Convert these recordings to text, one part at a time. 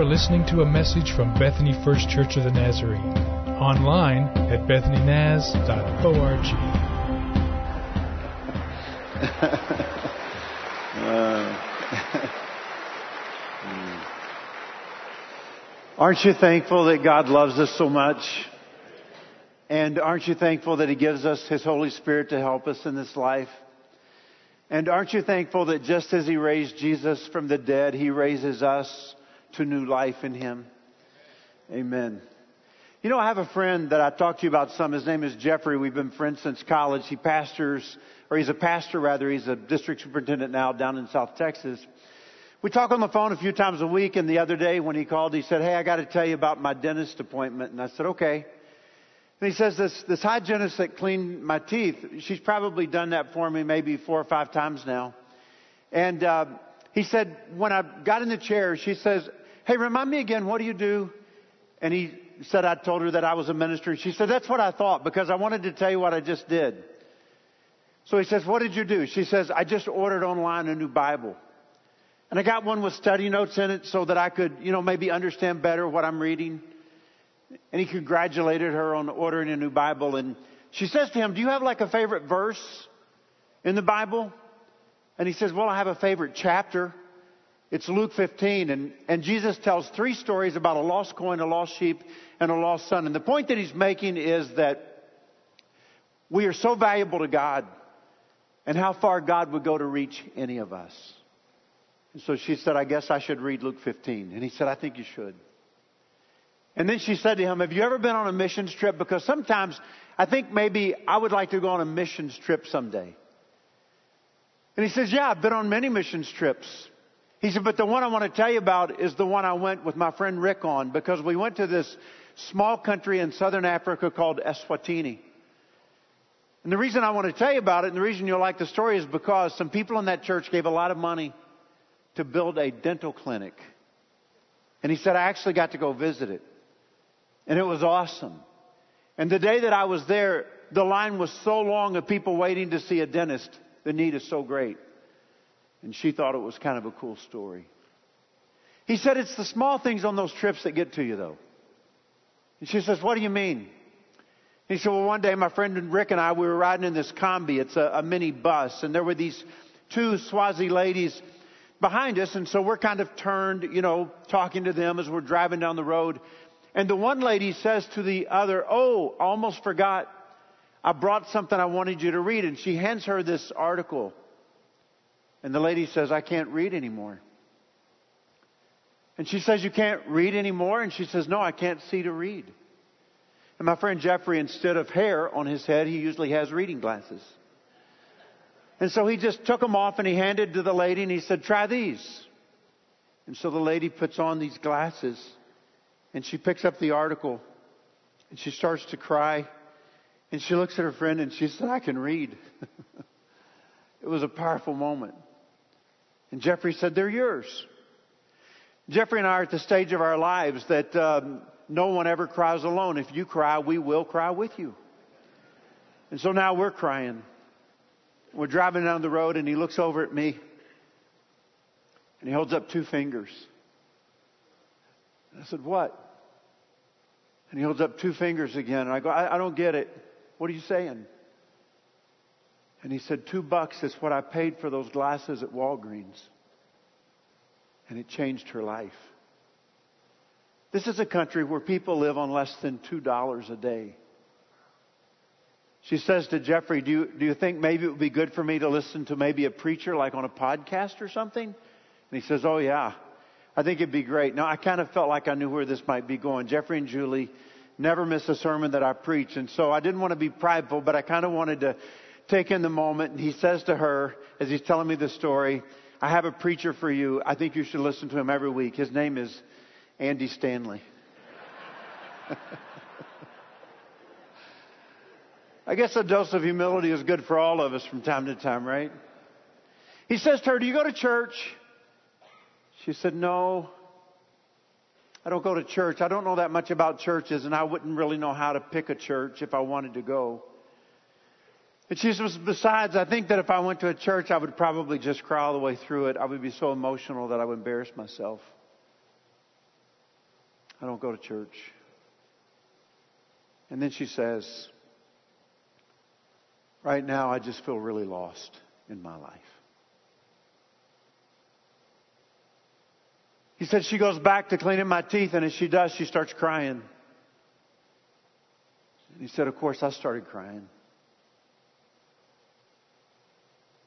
are listening to a message from Bethany First Church of the Nazarene. Online at bethanynaz.org. Uh, aren't you thankful that God loves us so much? And aren't you thankful that He gives us His Holy Spirit to help us in this life? And aren't you thankful that just as He raised Jesus from the dead, He raises us to new life in Him? Amen. You know, I have a friend that I talked to you about some. His name is Jeffrey. We've been friends since college. He pastors, or he's a pastor rather. He's a district superintendent now down in South Texas. We talk on the phone a few times a week, and the other day when he called, he said, Hey, I got to tell you about my dentist appointment. And I said, Okay. And he says, This, this hygienist that cleaned my teeth, she's probably done that for me maybe four or five times now. And uh, he said, When I got in the chair, she says, Hey, remind me again, what do you do? And he said, I told her that I was a minister. And she said, That's what I thought because I wanted to tell you what I just did. So he says, What did you do? She says, I just ordered online a new Bible. And I got one with study notes in it so that I could, you know, maybe understand better what I'm reading. And he congratulated her on ordering a new Bible. And she says to him, Do you have like a favorite verse in the Bible? And he says, Well, I have a favorite chapter. It's Luke 15. And, and Jesus tells three stories about a lost coin, a lost sheep, and a lost son. And the point that he's making is that we are so valuable to God and how far God would go to reach any of us. And so she said, I guess I should read Luke 15. And he said, I think you should. And then she said to him, Have you ever been on a missions trip? Because sometimes I think maybe I would like to go on a missions trip someday. And he says, Yeah, I've been on many missions trips. He said, But the one I want to tell you about is the one I went with my friend Rick on because we went to this small country in southern Africa called Eswatini. And the reason I want to tell you about it and the reason you'll like the story is because some people in that church gave a lot of money to build a dental clinic. And he said, I actually got to go visit it. And it was awesome. And the day that I was there, the line was so long of people waiting to see a dentist. The need is so great. And she thought it was kind of a cool story. He said, It's the small things on those trips that get to you, though. And she says, What do you mean? He said, Well, one day my friend Rick and I, we were riding in this combi. It's a, a mini bus. And there were these two Swazi ladies behind us. And so we're kind of turned, you know, talking to them as we're driving down the road. And the one lady says to the other, Oh, almost forgot. I brought something I wanted you to read. And she hands her this article. And the lady says, I can't read anymore. And she says, You can't read anymore? And she says, No, I can't see to read. And my friend Jeffrey, instead of hair on his head, he usually has reading glasses. And so he just took them off and he handed to the lady and he said, Try these. And so the lady puts on these glasses and she picks up the article and she starts to cry. And she looks at her friend and she said, I can read. it was a powerful moment. And Jeffrey said, They're yours. Jeffrey and I are at the stage of our lives that um, no one ever cries alone. If you cry, we will cry with you. And so now we're crying. We're driving down the road and he looks over at me and he holds up two fingers. And I said, What? And he holds up two fingers again. And I go, I, I don't get it. What are you saying? And he said, Two bucks is what I paid for those glasses at Walgreens. And it changed her life. This is a country where people live on less than $2 a day. She says to Jeffrey, do you, do you think maybe it would be good for me to listen to maybe a preacher like on a podcast or something? And he says, Oh, yeah. I think it'd be great. Now, I kind of felt like I knew where this might be going. Jeffrey and Julie never miss a sermon that I preach. And so I didn't want to be prideful, but I kind of wanted to take in the moment. And he says to her, as he's telling me the story, I have a preacher for you. I think you should listen to him every week. His name is Andy Stanley. I guess a dose of humility is good for all of us from time to time, right? He says to her, Do you go to church? She said, No. I don't go to church. I don't know that much about churches, and I wouldn't really know how to pick a church if I wanted to go. And she says, Besides, I think that if I went to a church, I would probably just cry all the way through it. I would be so emotional that I would embarrass myself. I don't go to church. And then she says, Right now, I just feel really lost in my life. He said she goes back to cleaning my teeth, and as she does, she starts crying. And he said, Of course, I started crying.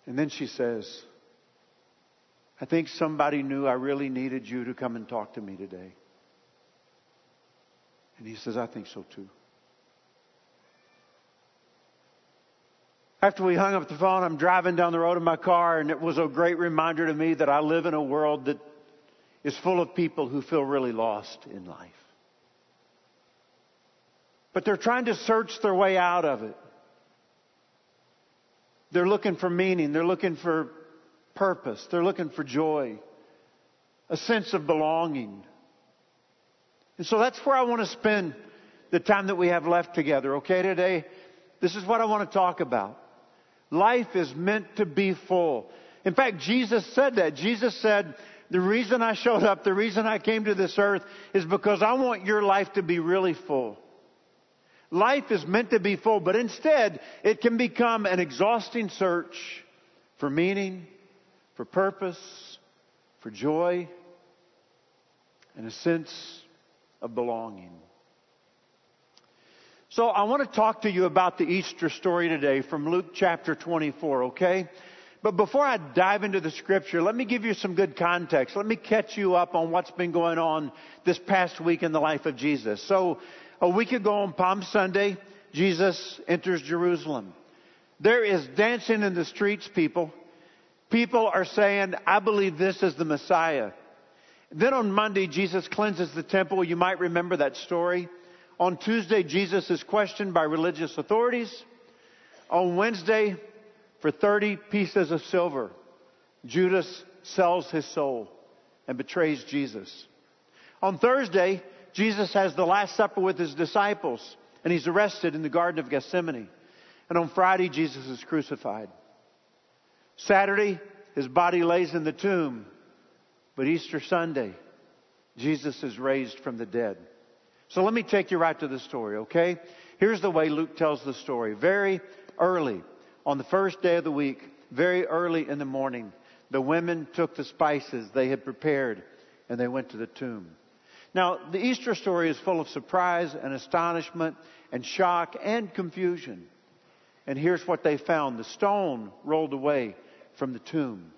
And then she says, I think somebody knew I really needed you to come and talk to me today. And he says, I think so too. After we hung up the phone, I'm driving down the road in my car, and it was a great reminder to me that I live in a world that is full of people who feel really lost in life. But they're trying to search their way out of it. They're looking for meaning. They're looking for purpose. They're looking for joy, a sense of belonging. And so that's where I want to spend the time that we have left together, okay, today? This is what I want to talk about. Life is meant to be full. In fact, Jesus said that. Jesus said, the reason I showed up, the reason I came to this earth is because I want your life to be really full. Life is meant to be full, but instead it can become an exhausting search for meaning, for purpose, for joy, and a sense of belonging. So I want to talk to you about the Easter story today from Luke chapter 24, okay? But before I dive into the scripture, let me give you some good context. Let me catch you up on what's been going on this past week in the life of Jesus. So, a week ago on Palm Sunday, Jesus enters Jerusalem. There is dancing in the streets, people. People are saying, I believe this is the Messiah. Then on Monday, Jesus cleanses the temple. You might remember that story. On Tuesday, Jesus is questioned by religious authorities. On Wednesday, for 30 pieces of silver, Judas sells his soul and betrays Jesus. On Thursday, Jesus has the Last Supper with his disciples, and he's arrested in the Garden of Gethsemane. And on Friday, Jesus is crucified. Saturday, his body lays in the tomb. But Easter Sunday, Jesus is raised from the dead. So let me take you right to the story, okay? Here's the way Luke tells the story. Very early, on the first day of the week, very early in the morning, the women took the spices they had prepared and they went to the tomb. Now, the Easter story is full of surprise and astonishment and shock and confusion. And here's what they found the stone rolled away from the tomb.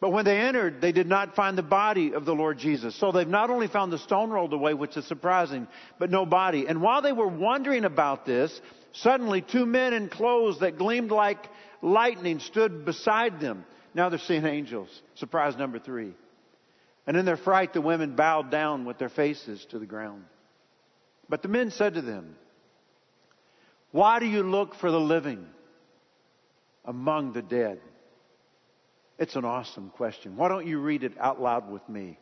But when they entered, they did not find the body of the Lord Jesus. So they've not only found the stone rolled away, which is surprising, but no body. And while they were wondering about this, Suddenly, two men in clothes that gleamed like lightning stood beside them. Now they're seeing angels. Surprise number three. And in their fright, the women bowed down with their faces to the ground. But the men said to them, Why do you look for the living among the dead? It's an awesome question. Why don't you read it out loud with me?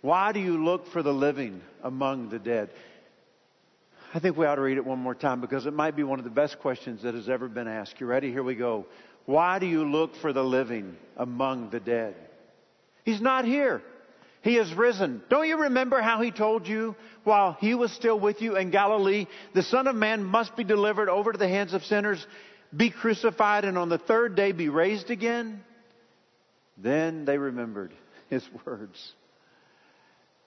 Why do you look for the living among the dead? I think we ought to read it one more time because it might be one of the best questions that has ever been asked. You ready? Here we go. Why do you look for the living among the dead? He's not here. He has risen. Don't you remember how he told you while he was still with you in Galilee, the Son of Man must be delivered over to the hands of sinners, be crucified, and on the third day be raised again? Then they remembered his words.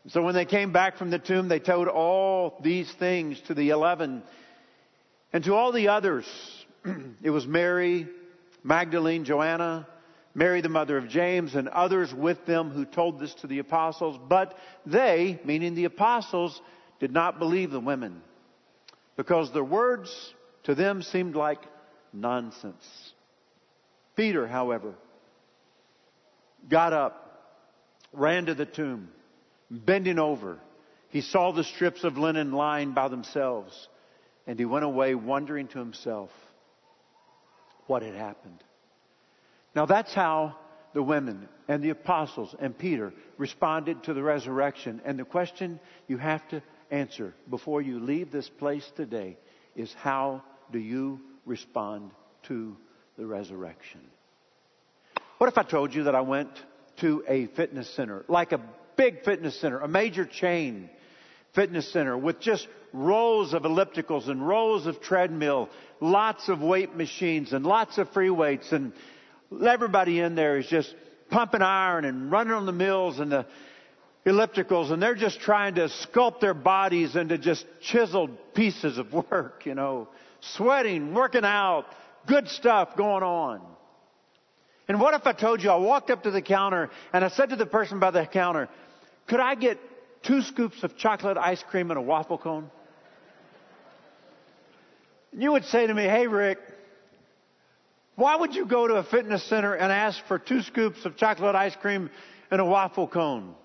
So when they came back from the tomb, they told all these things to the eleven and to all the others. it was Mary, Magdalene, Joanna, Mary the mother of James, and others with them who told this to the apostles. But they, meaning the apostles, did not believe the women because their words to them seemed like nonsense. Peter, however, got up, ran to the tomb bending over, he saw the strips of linen lying by themselves, and he went away wondering to himself what had happened. Now that's how the women and the apostles and Peter responded to the resurrection. And the question you have to answer before you leave this place today is how do you respond to the resurrection? What if I told you that I went to a fitness center, like a big fitness center, a major chain fitness center with just rows of ellipticals and rows of treadmill, lots of weight machines and lots of free weights and everybody in there is just pumping iron and running on the mills and the ellipticals and they're just trying to sculpt their bodies into just chiseled pieces of work, you know, sweating, working out, good stuff going on. And what if I told you I walked up to the counter and I said to the person by the counter, could I get two scoops of chocolate ice cream and a waffle cone? You would say to me, hey Rick, why would you go to a fitness center and ask for two scoops of chocolate ice cream and a waffle cone?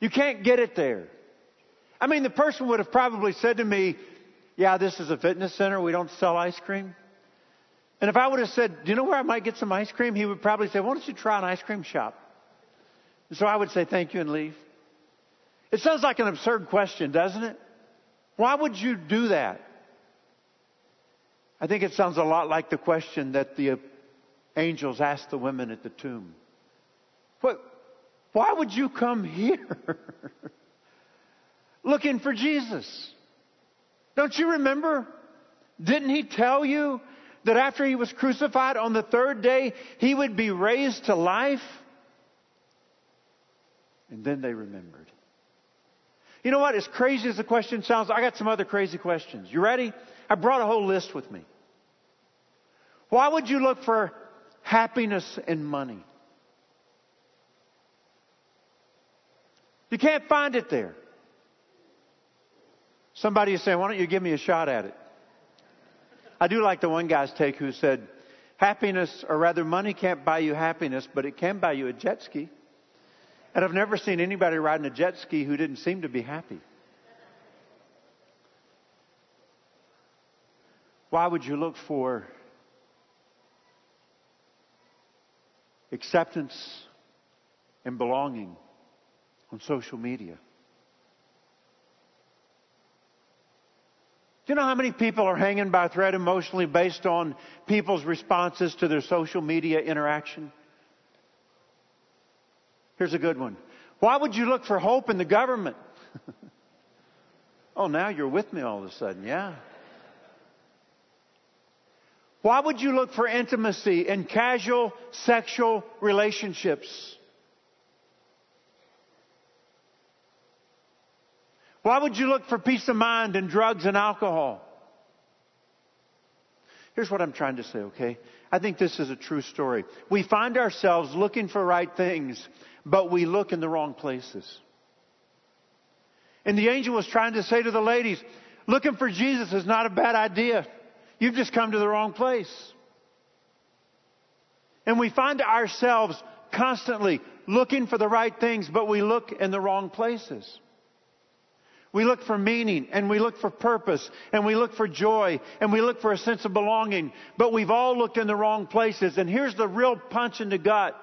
You can't get it there. I mean, the person would have probably said to me, yeah, this is a fitness center. We don't sell ice cream. And if I would have said, do you know where I might get some ice cream? He would probably say, why don't you try an ice cream shop? And so I would say thank you and leave. It sounds like an absurd question, doesn't it? Why would you do that? I think it sounds a lot like the question that the angels asked the women at the tomb. What, why would you come here looking for Jesus? Don't you remember? Didn't he tell you that after he was crucified on the third day, he would be raised to life? And then they remembered. You know what? As crazy as the question sounds, I got some other crazy questions. You ready? I brought a whole list with me. Why would you look for happiness in money? You can't find it there. Somebody is saying, why don't you give me a shot at it? I do like the one guy's take who said, happiness, or rather money can't buy you happiness, but it can buy you a jet ski. And I've never seen anybody riding a jet ski who didn't seem to be happy. Why would you look for acceptance and belonging on social media? Do you know how many people are hanging by a thread emotionally based on people's responses to their social media interaction? Here's a good one. Why would you look for hope in the government? oh, now you're with me all of a sudden, yeah. Why would you look for intimacy in casual sexual relationships? Why would you look for peace of mind in drugs and alcohol? Here's what I'm trying to say, okay? I think this is a true story. We find ourselves looking for right things, but we look in the wrong places. And the angel was trying to say to the ladies, looking for Jesus is not a bad idea. You've just come to the wrong place. And we find ourselves constantly looking for the right things, but we look in the wrong places. We look for meaning and we look for purpose and we look for joy and we look for a sense of belonging, but we've all looked in the wrong places. And here's the real punch in the gut.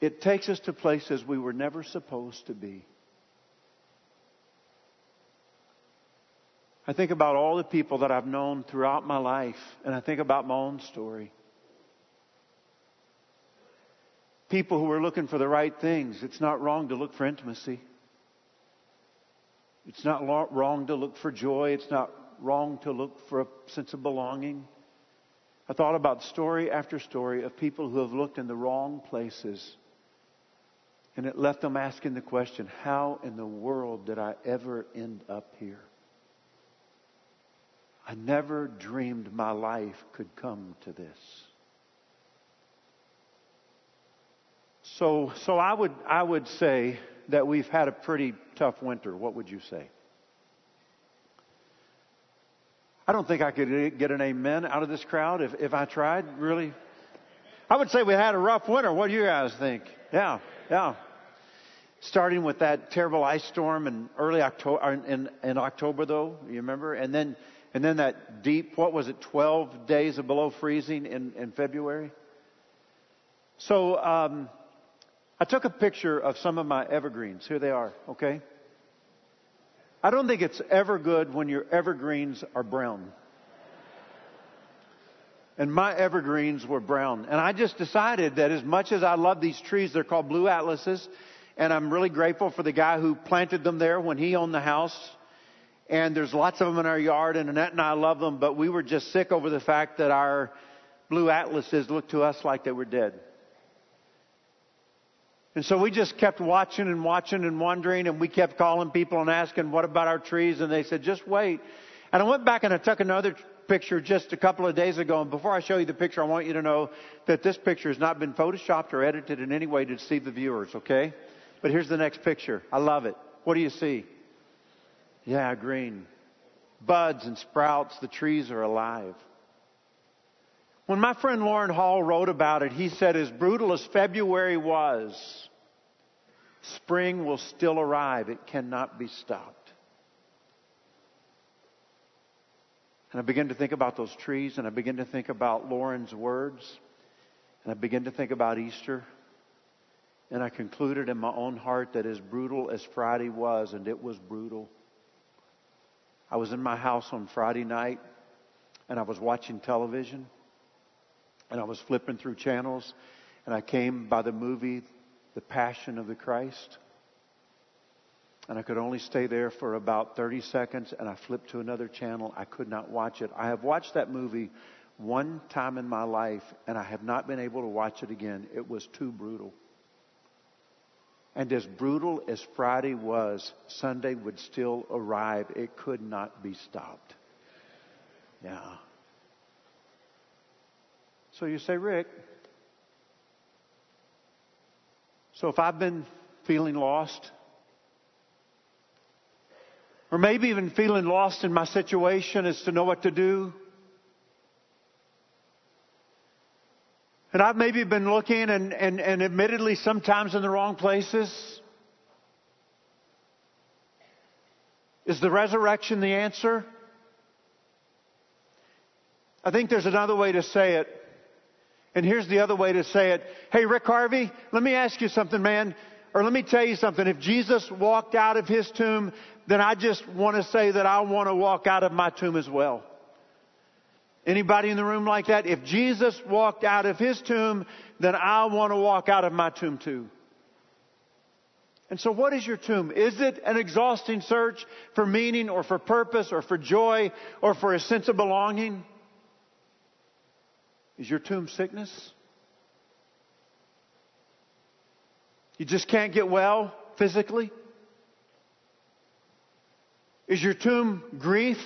It takes us to places we were never supposed to be. I think about all the people that I've known throughout my life, and I think about my own story. People who are looking for the right things. It's not wrong to look for intimacy. It's not wrong to look for joy. It's not wrong to look for a sense of belonging. I thought about story after story of people who have looked in the wrong places. And it left them asking the question, how in the world did I ever end up here? I never dreamed my life could come to this. So, so I would, I would say that we've had a pretty tough winter. What would you say? I don't think I could get an amen out of this crowd if, if I tried, really. I would say we had a rough winter. What do you guys think? Yeah, yeah. Starting with that terrible ice storm in early October, in, in October though, you remember? And then and then that deep, what was it, 12 days of below freezing in, in February? So, um, I took a picture of some of my evergreens. Here they are, okay? I don't think it's ever good when your evergreens are brown. And my evergreens were brown. And I just decided that as much as I love these trees, they're called blue atlases, and I'm really grateful for the guy who planted them there when he owned the house. And there's lots of them in our yard, and Annette and I love them, but we were just sick over the fact that our blue atlases looked to us like they were dead. And so we just kept watching and watching and wondering, and we kept calling people and asking, what about our trees? And they said, just wait. And I went back and I took another picture just a couple of days ago. And before I show you the picture, I want you to know that this picture has not been photoshopped or edited in any way to deceive the viewers, okay? But here's the next picture. I love it. What do you see? Yeah, green. Buds and sprouts. The trees are alive. When my friend Loren Hall wrote about it, he said, as brutal as February was, spring will still arrive. It cannot be stopped. And I begin to think about those trees, and I begin to think about Lauren's words, and I begin to think about Easter. And I concluded in my own heart that as brutal as Friday was, and it was brutal, I was in my house on Friday night, and I was watching television, and I was flipping through channels, and I came by the movie The Passion of the Christ and I could only stay there for about 30 seconds and I flipped to another channel. I could not watch it. I have watched that movie one time in my life and I have not been able to watch it again. It was too brutal. And as brutal as Friday was, Sunday would still arrive. It could not be stopped. Yeah. So you say, Rick, so if I've been feeling lost, or maybe even feeling lost in my situation as to know what to do. And I've maybe been looking and, and, and admittedly sometimes in the wrong places. Is the resurrection the answer? I think there's another way to say it. And here's the other way to say it. Hey, Rick Harvey, let me ask you something, man. Or let me tell you something. If Jesus walked out of his tomb, then I just want to say that I want to walk out of my tomb as well. Anybody in the room like that? If Jesus walked out of his tomb, then I want to walk out of my tomb too. And so what is your tomb? Is it an exhausting search for meaning or for purpose or for joy or for a sense of belonging? Is your tomb sickness? You just can't get well physically? Is your tomb grief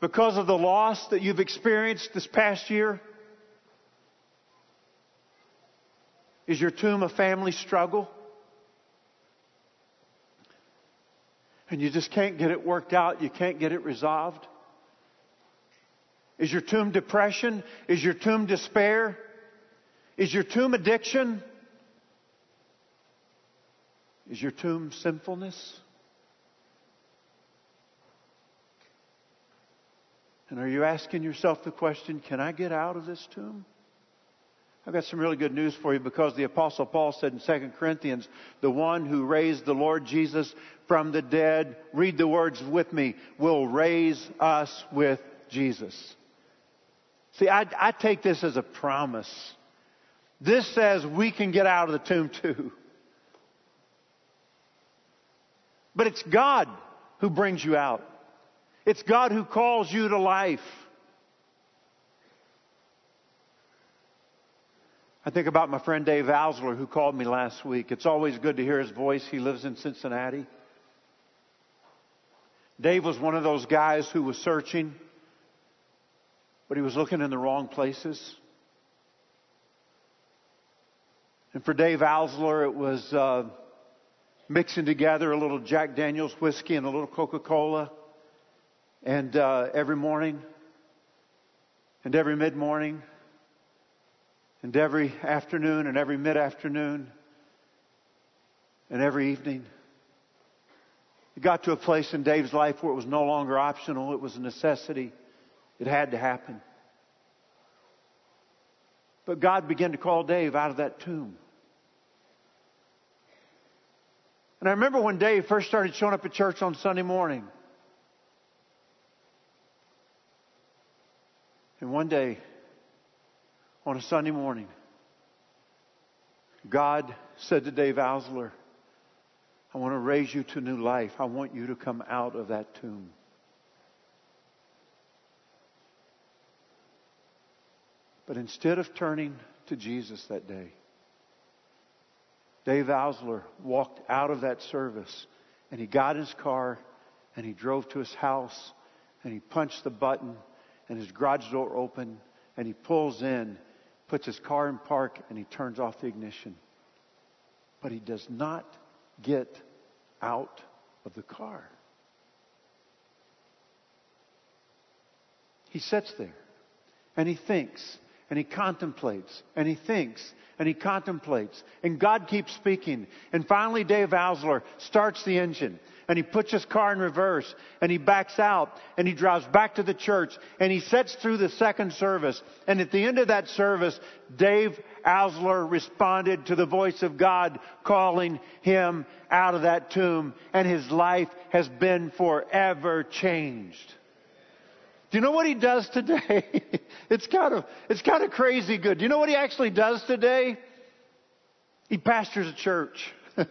because of the loss that you've experienced this past year? Is your tomb a family struggle? And you just can't get it worked out, you can't get it resolved? Is your tomb depression? Is your tomb despair? Is your tomb addiction? Is your tomb sinfulness? And are you asking yourself the question, can I get out of this tomb? I've got some really good news for you because the apostle Paul said in 2 Corinthians, the one who raised the Lord Jesus from the dead, read the words with me, will raise us with Jesus. See, I, I take this as a promise. This says we can get out of the tomb too. But it's God who brings you out. It's God who calls you to life. I think about my friend Dave Alsler who called me last week. It's always good to hear his voice. He lives in Cincinnati. Dave was one of those guys who was searching, but he was looking in the wrong places. And for Dave Alsler, it was uh, mixing together a little Jack Daniels whiskey and a little Coca Cola, and uh, every morning, and every mid morning, and every afternoon, and every mid afternoon, and every evening. It got to a place in Dave's life where it was no longer optional, it was a necessity. It had to happen. But God began to call Dave out of that tomb. And I remember when Dave first started showing up at church on Sunday morning. And one day, on a Sunday morning, God said to Dave Ausler, I want to raise you to new life. I want you to come out of that tomb. But instead of turning to Jesus that day, Dave Ausler walked out of that service and he got his car and he drove to his house and he punched the button and his garage door opened and he pulls in, puts his car in park and he turns off the ignition. But he does not get out of the car. He sits there and he thinks and he contemplates and he thinks and he contemplates and God keeps speaking. And finally Dave Ausler starts the engine and he puts his car in reverse and he backs out and he drives back to the church and he sets through the second service. And at the end of that service, Dave Ausler responded to the voice of God calling him out of that tomb and his life has been forever changed. Do you know what he does today? it's kind of, it's kind of crazy good. Do you know what he actually does today? He pastors a church.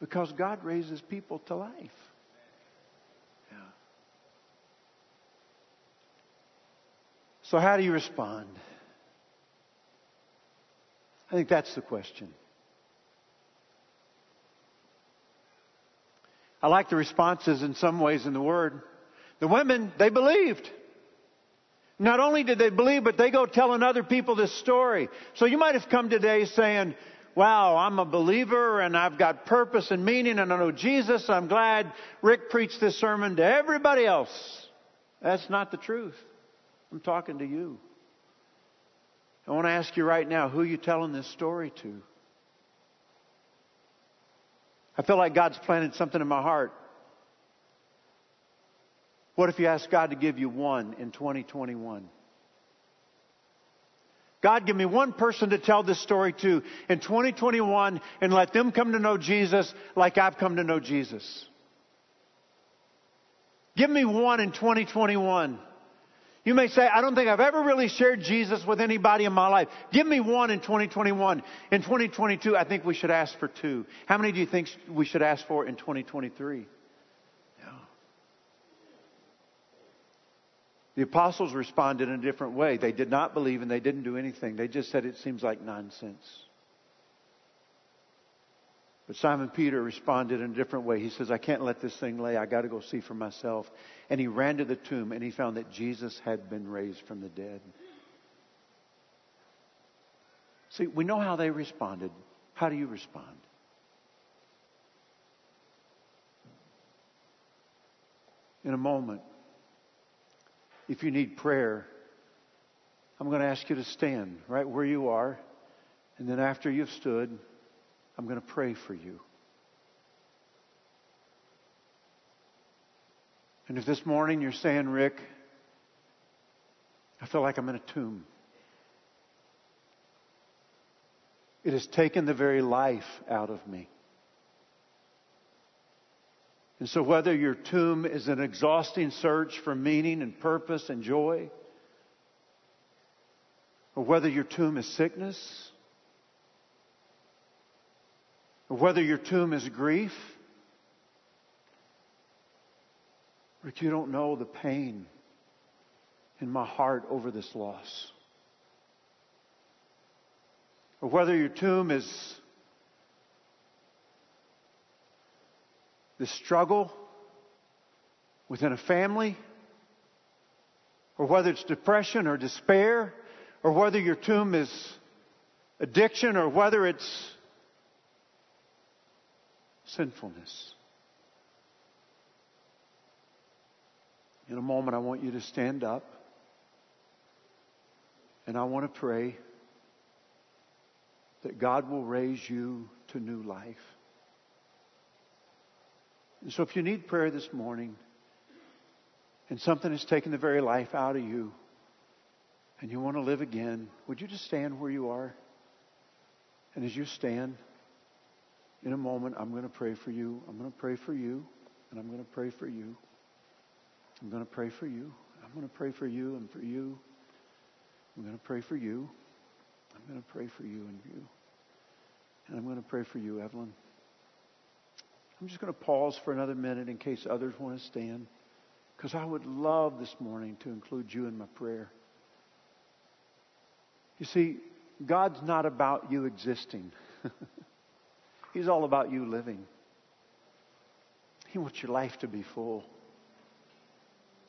because God raises people to life. Yeah. So, how do you respond? I think that's the question. I like the responses in some ways in the Word. The women, they believed. Not only did they believe, but they go telling other people this story. So you might have come today saying, wow, I'm a believer and I've got purpose and meaning and I know Jesus. I'm glad Rick preached this sermon to everybody else. That's not the truth. I'm talking to you. I want to ask you right now, who are you telling this story to? I feel like God's planted something in my heart. What if you ask God to give you one in 2021? God, give me one person to tell this story to in 2021 and let them come to know Jesus like I've come to know Jesus. Give me one in 2021. You may say, I don't think I've ever really shared Jesus with anybody in my life. Give me one in 2021. In 2022, I think we should ask for two. How many do you think we should ask for in 2023? The apostles responded in a different way. They did not believe and they didn't do anything. They just said it seems like nonsense. But Simon Peter responded in a different way. He says, I can't let this thing lay. I got to go see for myself. And he ran to the tomb and he found that Jesus had been raised from the dead. See, we know how they responded. How do you respond? In a moment, if you need prayer, I'm going to ask you to stand right where you are. And then after you've stood, I'm going to pray for you. And if this morning you're saying, Rick, I feel like I'm in a tomb. It has taken the very life out of me. And so, whether your tomb is an exhausting search for meaning and purpose and joy, or whether your tomb is sickness, or whether your tomb is grief, Rick, you don't know the pain in my heart over this loss. Or whether your tomb is the struggle within a family, or whether it's depression or despair, or whether your tomb is addiction, or whether it's sinfulness. In a moment, I want you to stand up and I want to pray that God will raise you to new life. And so if you need prayer this morning and something has taken the very life out of you and you want to live again, would you just stand where you are? And as you stand, in a moment, I'm going to pray for you. I'm going to pray for you. And I'm going to pray for you. I'm going to pray for you. I'm going to pray for you and for you. I'm going to pray for you. I'm going to pray for you and you. And I'm going to pray for you, Evelyn. I'm just going to pause for another minute in case others want to stand. Because I would love this morning to include you in my prayer. You see, God's not about you existing. He's all about you living. He wants your life to be full.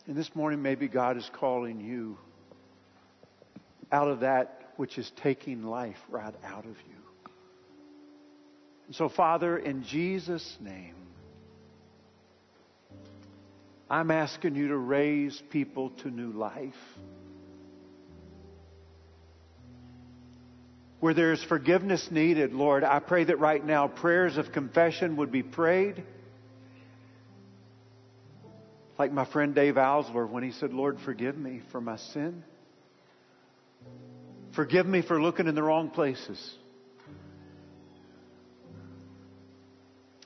And this morning, maybe God is calling you out of that which is taking life right out of you. And so, Father, in Jesus' name, I'm asking you to raise people to new life. Where there's forgiveness needed, Lord, I pray that right now prayers of confession would be prayed. Like my friend Dave Alsler when he said, Lord, forgive me for my sin. Forgive me for looking in the wrong places.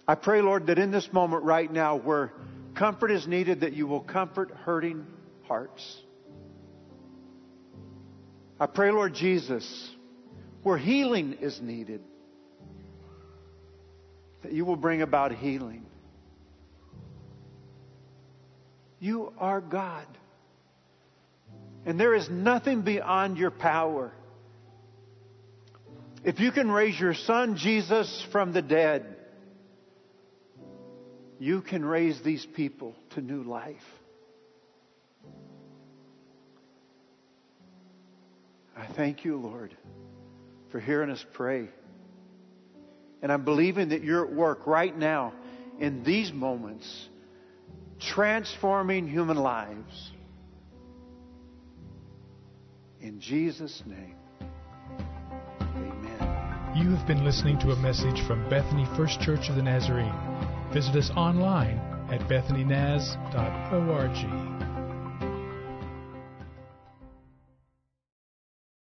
I pray, Lord, that in this moment right now where comfort is needed, that you will comfort hurting hearts. I pray, Lord Jesus, where healing is needed, that you will bring about healing. You are God. And there is nothing beyond your power. If you can raise your son Jesus from the dead, you can raise these people to new life. I thank you, Lord, for hearing us pray. And I'm believing that you're at work right now in these moments, transforming human lives. In Jesus' name. Amen. You have been listening to a message from Bethany First Church of the Nazarene. Visit us online at bethanynaz.org.